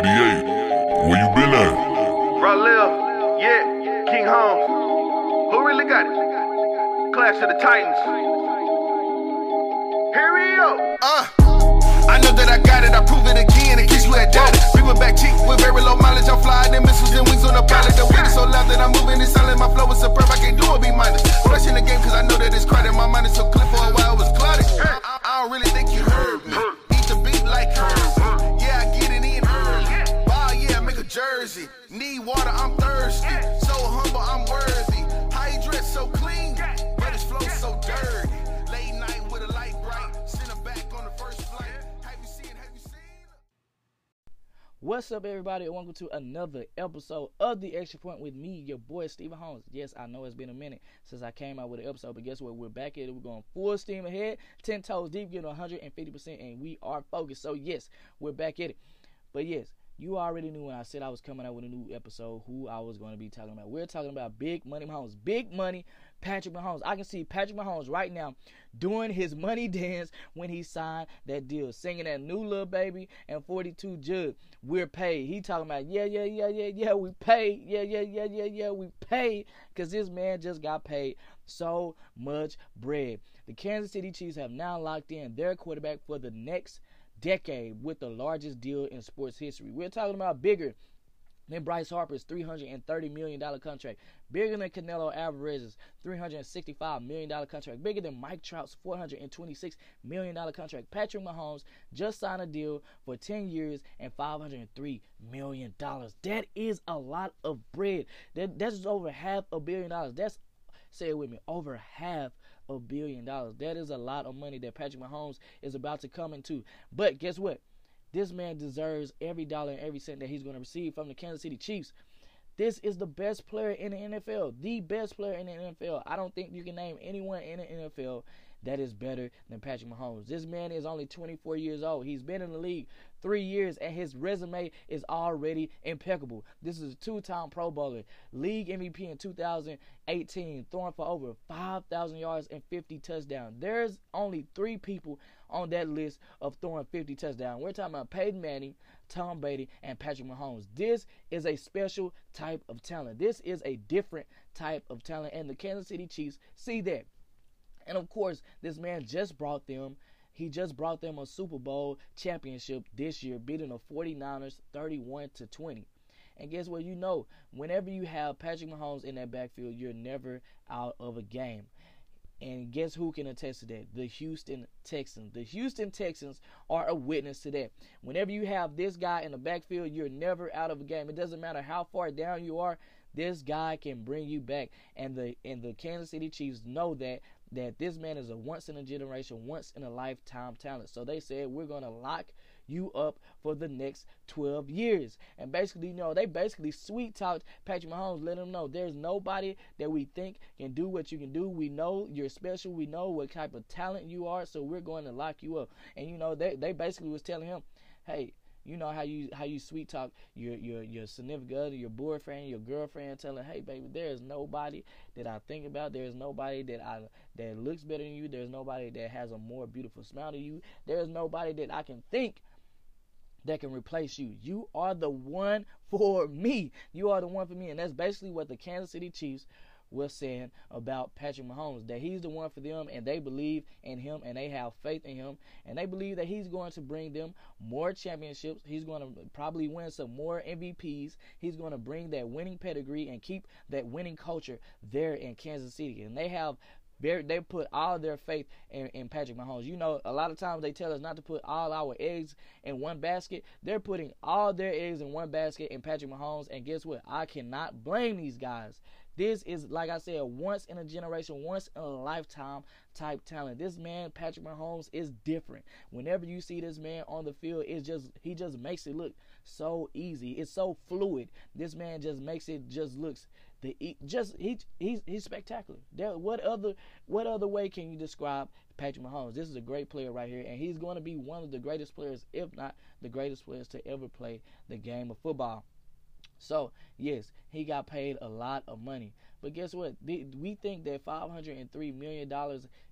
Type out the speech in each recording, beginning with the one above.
88, where you been at? Raw yeah, King Holmes. Who really got it? Clash of the Titans. Here we go. Uh, I know that I got it, I prove it again in case you had doubted. Reaper back cheek with very low mileage, I'm flying in missiles and wings on the pilot. The wind is so loud that I'm moving, it's silent, my flow is superb, I can't do it, be minded. Rushing the game cause I know that it's crowded, my mind is so clear for a while, it was clouded. I, I, I don't really think you heard me. Water, I'm thirsty. So humble, I'm worthy. How you dress so clean, but his flow so dirty. Late night with a light bright. Send her back on the first flight. Have you seen, have you seen? What's up, everybody, and welcome to another episode of The Extra Point with me, your boy, Stephen Holmes. Yes, I know it's been a minute since I came out with an episode, but guess what? We're back at it. We're going full steam ahead, 10 toes deep, getting 150%, and we are focused. So, yes, we're back at it. But, yes, you already knew when I said I was coming out with a new episode who I was going to be talking about. We're talking about Big Money Mahomes. Big Money Patrick Mahomes. I can see Patrick Mahomes right now doing his money dance when he signed that deal, singing that new Lil Baby and 42 Dugg. We're paid. He talking about, yeah, yeah, yeah, yeah, yeah, we paid. Yeah, yeah, yeah, yeah, yeah, we paid. Because this man just got paid so much bread. The Kansas City Chiefs have now locked in their quarterback for the next decade with the largest deal in sports history. We're talking about bigger than Bryce Harper's $330 million contract, bigger than Canelo Alvarez's $365 million contract, bigger than Mike Trout's $426 million contract. Patrick Mahomes just signed a deal for 10 years and $503 million. That is a lot of bread. That, that's over half a billion dollars. That's, say it with me, over half a billion dollars. That is a lot of money that Patrick Mahomes is about to come into. But guess what? This man deserves every dollar and every cent that he's going to receive from the Kansas City Chiefs. This is the best player in the NFL, the best player in the NFL. I don't think you can name anyone in the NFL that is better than Patrick Mahomes. This man is only 24 years old. He's been in the league three years, and his resume is already impeccable. This is a two-time Pro Bowler, league MVP in 2018, throwing for over 5,000 yards and 50 touchdowns. There's only three people on that list of throwing 50 touchdowns. We're talking about Peyton Manning, Tom Brady, and Patrick Mahomes. This is a special type of talent. This is a different type of talent, and the Kansas City Chiefs see that. And of course, this man just brought them he just brought them a Super Bowl championship this year, beating the 49ers 31 to 20. And guess what? You know, whenever you have Patrick Mahomes in that backfield, you're never out of a game. And guess who can attest to that? The Houston Texans. The Houston Texans are a witness to that. Whenever you have this guy in the backfield, you're never out of a game. It doesn't matter how far down you are. This guy can bring you back, and the and the Kansas City Chiefs know that that this man is a once in a generation, once in a lifetime talent. So they said we're gonna lock you up for the next 12 years. And basically, you know, they basically sweet talked Patrick Mahomes, let him know there's nobody that we think can do what you can do. We know you're special. We know what type of talent you are, so we're going to lock you up. And you know, they they basically was telling him, hey, you know how you how you sweet talk your your your significant other, your boyfriend, your girlfriend, telling, "Hey, baby, there is nobody that I think about. There is nobody that I that looks better than you. There's nobody that has a more beautiful smile than you. There is nobody that I can think that can replace you. You are the one for me. You are the one for me, and that's basically what the Kansas City Chiefs was saying about Patrick Mahomes that he's the one for them and they believe in him and they have faith in him and they believe that he's going to bring them more championships. He's going to probably win some more MVPs. He's going to bring that winning pedigree and keep that winning culture there in Kansas City. And they have they put all their faith in, in, Patrick Mahomes. You know, a lot of times they tell us not to put all our eggs in one basket. They're putting all their eggs in one basket in Patrick Mahomes. And guess what? I cannot blame these guys. This is, like I said, once in a generation, once in a lifetime type talent. This man, Patrick Mahomes, is different. Whenever you see this man on the field, it's just he just makes it look so easy. It's so fluid. This man just makes it just looks the just he he's he's spectacular. There, what other what other way can you describe Patrick Mahomes? This is a great player right here, and he's going to be one of the greatest players, if not the greatest players to ever play the game of football. So, yes, he got paid a lot of money. But guess what? We think that $503 million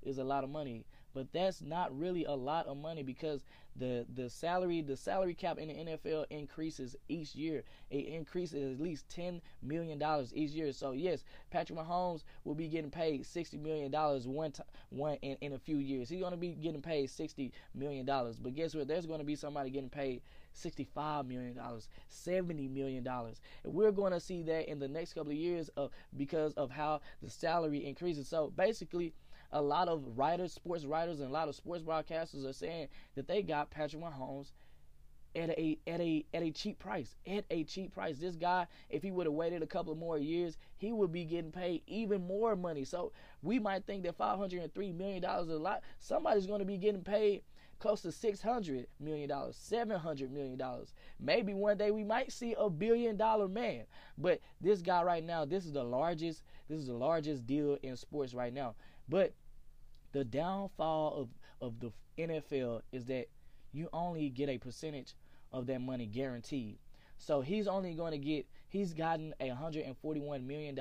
is a lot of money. But that's not really a lot of money because the the salary the salary cap in the NFL increases each year. It increases at least ten million dollars each year. So yes, Patrick Mahomes will be getting paid sixty million dollars one time one in, in a few years. He's gonna be getting paid sixty million dollars. But guess what? There's gonna be somebody getting paid $65 million, $70 million. And we're going to see that in the next couple of years of, because of how the salary increases. So basically, a lot of writers, sports writers, and a lot of sports broadcasters are saying that they got Patrick Mahomes at a at a at a cheap price. At a cheap price. This guy, if he would have waited a couple more years, he would be getting paid even more money. So we might think that five hundred and three million dollars is a lot. Somebody's going to be getting paid close to six hundred million dollars, seven hundred million dollars. Maybe one day we might see a billion dollar man. But this guy right now, this is the largest. This is the largest deal in sports right now. But the downfall of, of the NFL is that you only get a percentage of that money guaranteed. So he's only going to get, he's gotten a $141 million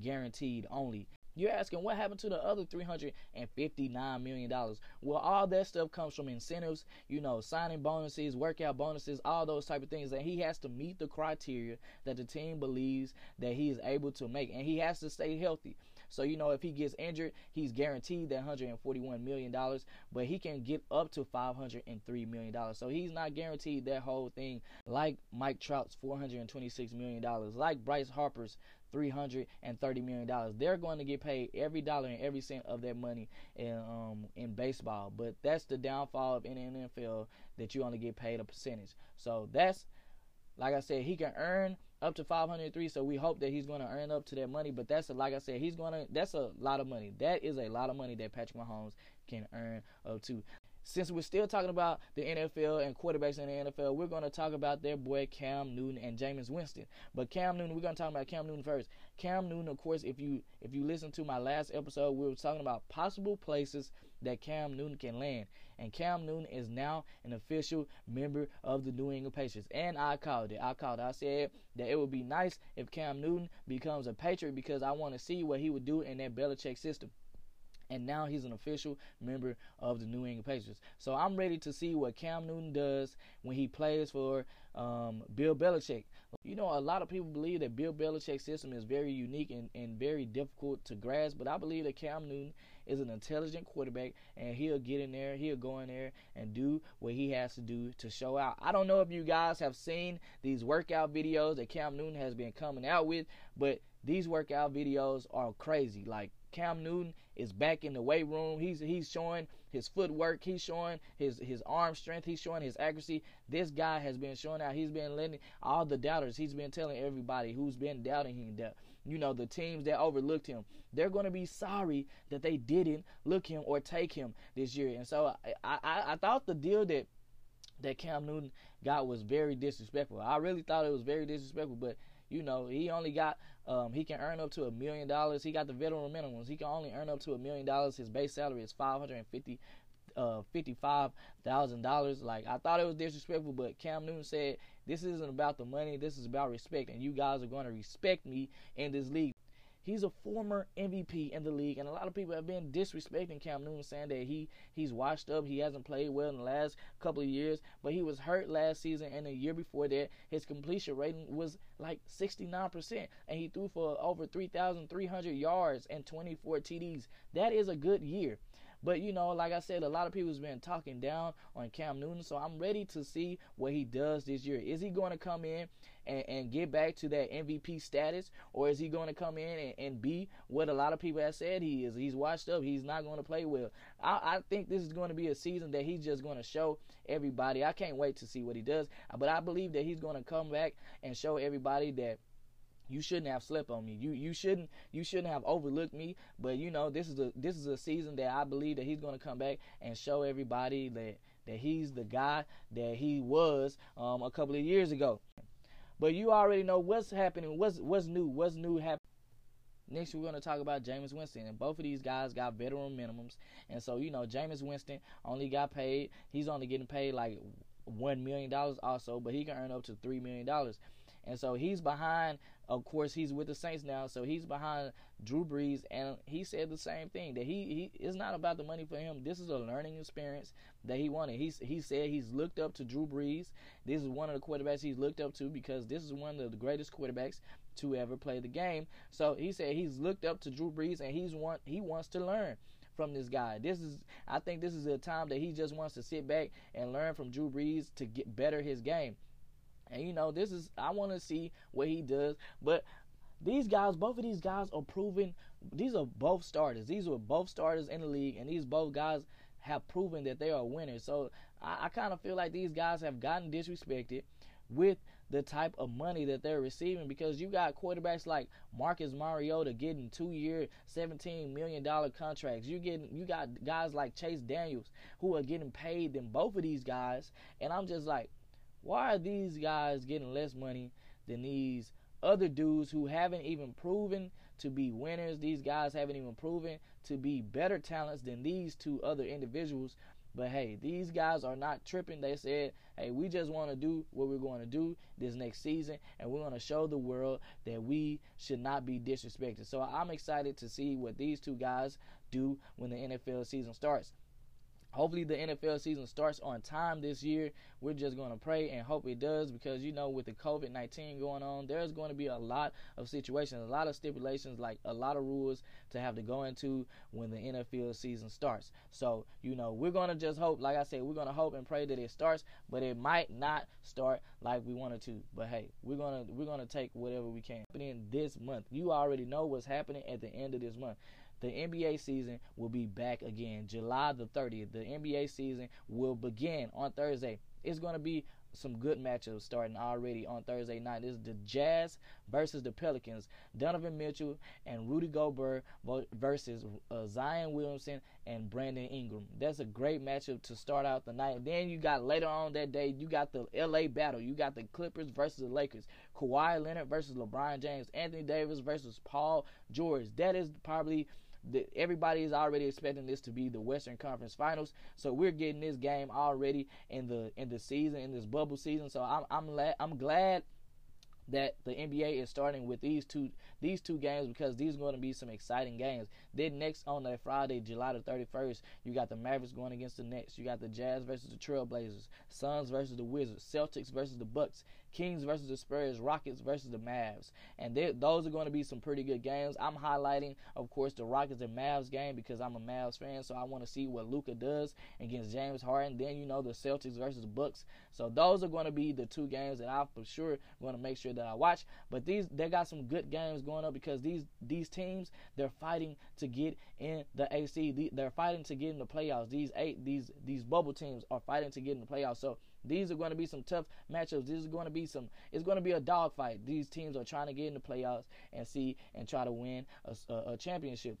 guaranteed only. You're asking what happened to the other $359 million? Well, all that stuff comes from incentives, you know, signing bonuses, workout bonuses, all those type of things. And he has to meet the criteria that the team believes that he is able to make. And he has to stay healthy. So, you know, if he gets injured, he's guaranteed that $141 million, but he can get up to $503 million. So he's not guaranteed that whole thing like Mike Trout's $426 million, like Bryce Harper's $330 million. They're going to get paid every dollar and every cent of that money in, um, in baseball. But that's the downfall of NFL that you only get paid a percentage. So that's, like I said, he can earn up to 503 so we hope that he's going to earn up to that money but that's a, like i said he's going to that's a lot of money that is a lot of money that patrick mahomes can earn up to since we're still talking about the NFL and quarterbacks in the NFL, we're going to talk about their boy Cam Newton and Jameis Winston. But Cam Newton, we're going to talk about Cam Newton first. Cam Newton, of course, if you if you listen to my last episode, we were talking about possible places that Cam Newton can land. And Cam Newton is now an official member of the New England Patriots. And I called it. I called it. I said that it would be nice if Cam Newton becomes a Patriot because I want to see what he would do in that Belichick system and now he's an official member of the New England Patriots. So I'm ready to see what Cam Newton does when he plays for um, Bill Belichick. You know, a lot of people believe that Bill Belichick's system is very unique and, and very difficult to grasp, but I believe that Cam Newton is an intelligent quarterback and he'll get in there, he'll go in there and do what he has to do to show out. I don't know if you guys have seen these workout videos that Cam Newton has been coming out with, but these workout videos are crazy. Like Cam Newton is back in the weight room. He's he's showing his footwork. He's showing his his arm strength. He's showing his accuracy. This guy has been showing out. He's been letting all the doubters. He's been telling everybody who's been doubting him that you know the teams that overlooked him. They're going to be sorry that they didn't look him or take him this year. And so I I, I thought the deal that that Cam Newton got was very disrespectful. I really thought it was very disrespectful, but you know, he only got um, he can earn up to a million dollars. He got the veteran minimums. He can only earn up to a million dollars. His base salary is five hundred and fifty uh, fifty-five thousand dollars. Like I thought it was disrespectful, but Cam Newton said this isn't about the money. This is about respect, and you guys are going to respect me in this league. He's a former MVP in the league, and a lot of people have been disrespecting Cam Newton, saying that he he's washed up, he hasn't played well in the last couple of years. But he was hurt last season, and the year before that, his completion rating was like 69%, and he threw for over 3,300 yards and 24 TDs. That is a good year. But you know, like I said, a lot of people's been talking down on Cam Newton, so I'm ready to see what he does this year. Is he going to come in and, and get back to that MVP status, or is he going to come in and, and be what a lot of people have said he is? He's washed up. He's not going to play well. I, I think this is going to be a season that he's just going to show everybody. I can't wait to see what he does, but I believe that he's going to come back and show everybody that you shouldn't have slept on me. You you shouldn't you shouldn't have overlooked me. But you know this is a this is a season that I believe that he's going to come back and show everybody that that he's the guy that he was um, a couple of years ago. But you already know what's happening. What's what's new? What's new happening? Next, we're going to talk about Jameis Winston, and both of these guys got veteran minimums, and so you know Jameis Winston only got paid. He's only getting paid like one million dollars also, but he can earn up to three million dollars. And so he's behind. Of course, he's with the Saints now, so he's behind Drew Brees, and he said the same thing that he he it's not about the money for him. This is a learning experience that he wanted. He he said he's looked up to Drew Brees. This is one of the quarterbacks he's looked up to because this is one of the greatest quarterbacks to ever play the game. So he said he's looked up to Drew Brees, and he's want he wants to learn from this guy. This is I think this is a time that he just wants to sit back and learn from Drew Brees to get better his game. And you know, this is I want to see what he does, but these guys, both of these guys are proven. These are both starters. These were both starters in the league, and these both guys have proven that they are winners. So I, I kind of feel like these guys have gotten disrespected with the type of money that they're receiving because you got quarterbacks like Marcus Mariota getting two year seventeen million dollar contracts. You getting you got guys like Chase Daniels who are getting paid than both of these guys. And I'm just like, why are these guys getting less money than these other dudes who haven't even proven to be winners? These guys haven't even proven to be better talents than these two other individuals but hey, these guys are not tripping. They said, hey, we just want to do what we're going to do this next season, and we're going to show the world that we should not be disrespected. So I'm excited to see what these two guys do when the NFL season starts. Hopefully, the NFL season starts on time this year. We're just going to pray and hope it does because, you know, with the COVID 19 going on, there's going to be a lot of situations, a lot of stipulations, like a lot of rules to have to go into when the NFL season starts. So, you know, we're going to just hope, like I said, we're going to hope and pray that it starts, but it might not start like we wanted to. But hey, we're going to we're going to take whatever we can. But in this month, you already know what's happening at the end of this month the NBA season will be back again. July the 30th, the NBA season will begin on Thursday. It's going to be some good matchups starting already on Thursday night. This is the Jazz versus the Pelicans. Donovan Mitchell and Rudy Gobert versus uh, Zion Williamson and Brandon Ingram. That's a great matchup to start out the night. Then you got later on that day, you got the LA battle. You got the Clippers versus the Lakers. Kawhi Leonard versus LeBron James. Anthony Davis versus Paul George. That is probably the, everybody is already expecting this to be the Western Conference Finals. So we're getting this game already in the in the season in this bubble season. So I'm I'm la- I'm glad that the NBA is starting with these two these two games because these are going to be some exciting games. Then next on that Friday, July the 31st, you got the Mavericks going against the Nets. You got the Jazz versus the Trailblazers, Suns versus the Wizards, Celtics versus the Bucks, Kings versus the Spurs, Rockets versus the Mavs. And those are going to be some pretty good games. I'm highlighting, of course, the Rockets and Mavs game because I'm a Mavs fan, so I want to see what Luka does against James Harden. Then you know the Celtics versus the Bucks. So those are going to be the two games that I'm for sure going to make sure that I watch. But these they got some good games going up because these these teams they're fighting to get in the AC. They're fighting to get in the playoffs. These eight these these bubble teams are fighting to get in the playoffs. So these are going to be some tough matchups. This is going to be some. It's going to be a dogfight. These teams are trying to get in the playoffs and see and try to win a, a, a championship.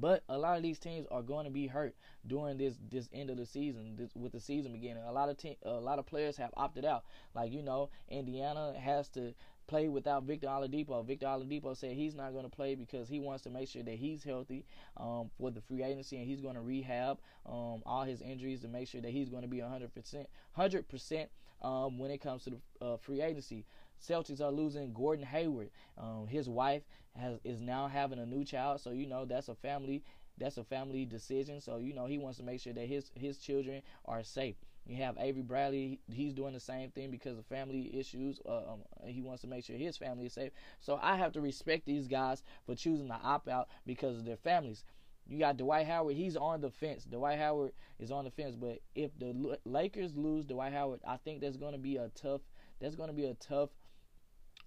But a lot of these teams are going to be hurt during this this end of the season, this, with the season beginning. A lot of team, a lot of players have opted out. Like you know, Indiana has to play without Victor Oladipo. Victor Oladipo said he's not going to play because he wants to make sure that he's healthy um, for the free agency and he's going to rehab um, all his injuries to make sure that he's going to be 100%, 100% um, when it comes to the uh, free agency. Celtics are losing Gordon Hayward. Um, his wife has is now having a new child, so you know that's a family that's a family decision. So you know he wants to make sure that his his children are safe. You have Avery Bradley. He's doing the same thing because of family issues. Uh, um, he wants to make sure his family is safe. So I have to respect these guys for choosing to opt out because of their families. You got Dwight Howard. He's on the fence. Dwight Howard is on the fence. But if the Lakers lose Dwight Howard, I think there's going to be a tough. There's going to be a tough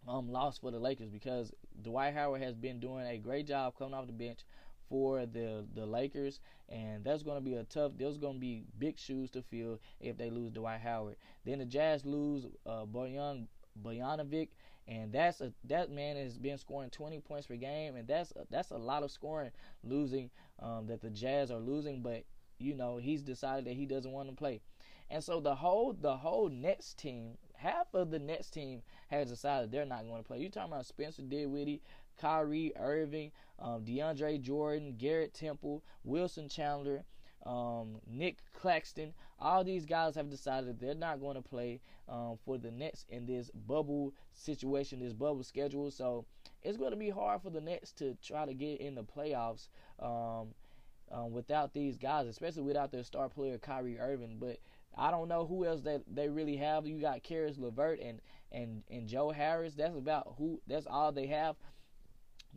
um, loss for the Lakers because Dwight Howard has been doing a great job coming off the bench for the the Lakers, and that's going to be a tough. There's going to be big shoes to fill if they lose Dwight Howard. Then the Jazz lose uh, Bojan Bogdanovic, and that's a that man has been scoring 20 points per game, and that's a, that's a lot of scoring losing um, that the Jazz are losing. But you know he's decided that he doesn't want to play, and so the whole the whole Nets team, half of the Nets team has decided they're not going to play. You talking about Spencer Dinwiddie, Kyrie Irving, um, DeAndre Jordan, Garrett Temple, Wilson Chandler, um, Nick Claxton. All these guys have decided they're not going to play um, for the Nets in this bubble situation, this bubble schedule. So it's going to be hard for the Nets to try to get in the playoffs um, um, without these guys, especially without their star player Kyrie Irving. But I don't know who else that they really have. You got Caris LeVert and and and Joe Harris. That's about who. That's all they have.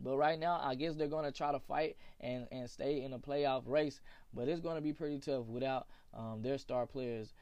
But right now, I guess they're going to try to fight and, and stay in a playoff race. But it's going to be pretty tough without um, their star players.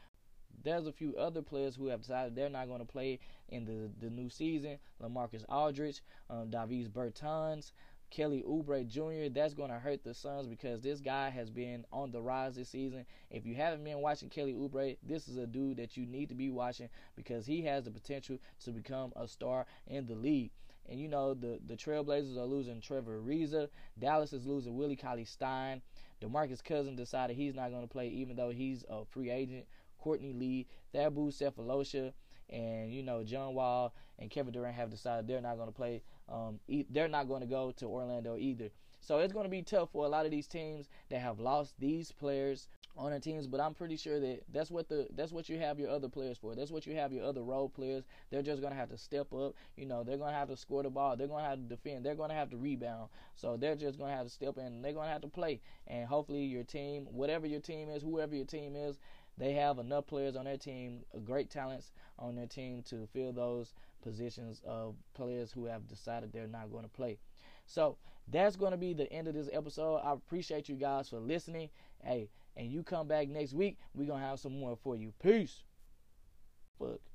There's a few other players who have decided they're not going to play in the, the new season. LaMarcus Aldridge, um, Davis Bertans, Kelly Oubre Jr. That's going to hurt the Suns because this guy has been on the rise this season. If you haven't been watching Kelly Oubre, this is a dude that you need to be watching because he has the potential to become a star in the league. And you know the the Trailblazers are losing Trevor Ariza. Dallas is losing Willie Cauley Stein. DeMarcus Cousins decided he's not going to play even though he's a free agent. Courtney Lee, Thabo Sefolosha, and you know John Wall and Kevin Durant have decided they're not going to play. Um, they're not going to go to Orlando either. So it's going to be tough for a lot of these teams that have lost these players on their teams. But I'm pretty sure that that's what the that's what you have your other players for. That's what you have your other role players. They're just going to have to step up. You know, they're going to have to score the ball. They're going to have to defend. They're going to have to rebound. So they're just going to have to step in. They're going to have to play. And hopefully your team, whatever your team is, whoever your team is, they have enough players on their team, great talents on their team to fill those positions of players who have decided they're not going to play. So that's going to be the end of this episode. I appreciate you guys for listening. Hey, and you come back next week, we're going to have some more for you. Peace. Fuck.